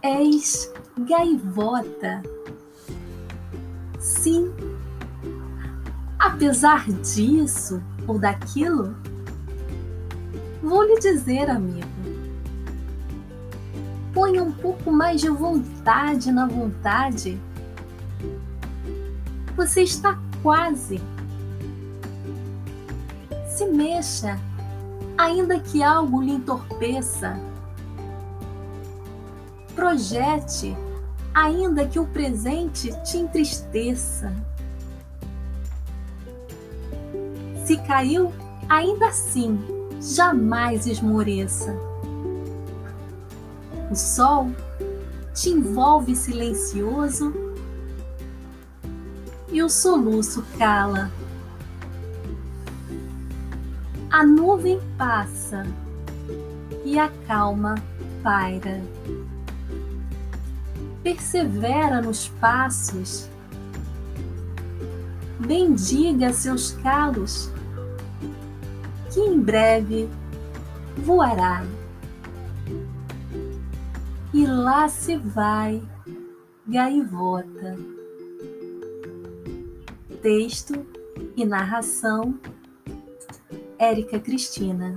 feliz gaivota. Sim, apesar disso ou daquilo, vou lhe dizer, amigo, ponha um pouco mais de vontade na vontade. Você está quase. Se mexa, ainda que algo lhe entorpeça. Projete, ainda que o presente te entristeça. Se caiu, ainda assim, jamais esmoreça. O sol te envolve silencioso e o soluço cala. A nuvem passa e a calma paira. Persevera nos passos, bendiga seus calos, que em breve voará. E lá se vai, gaivota. Texto e narração Érica Cristina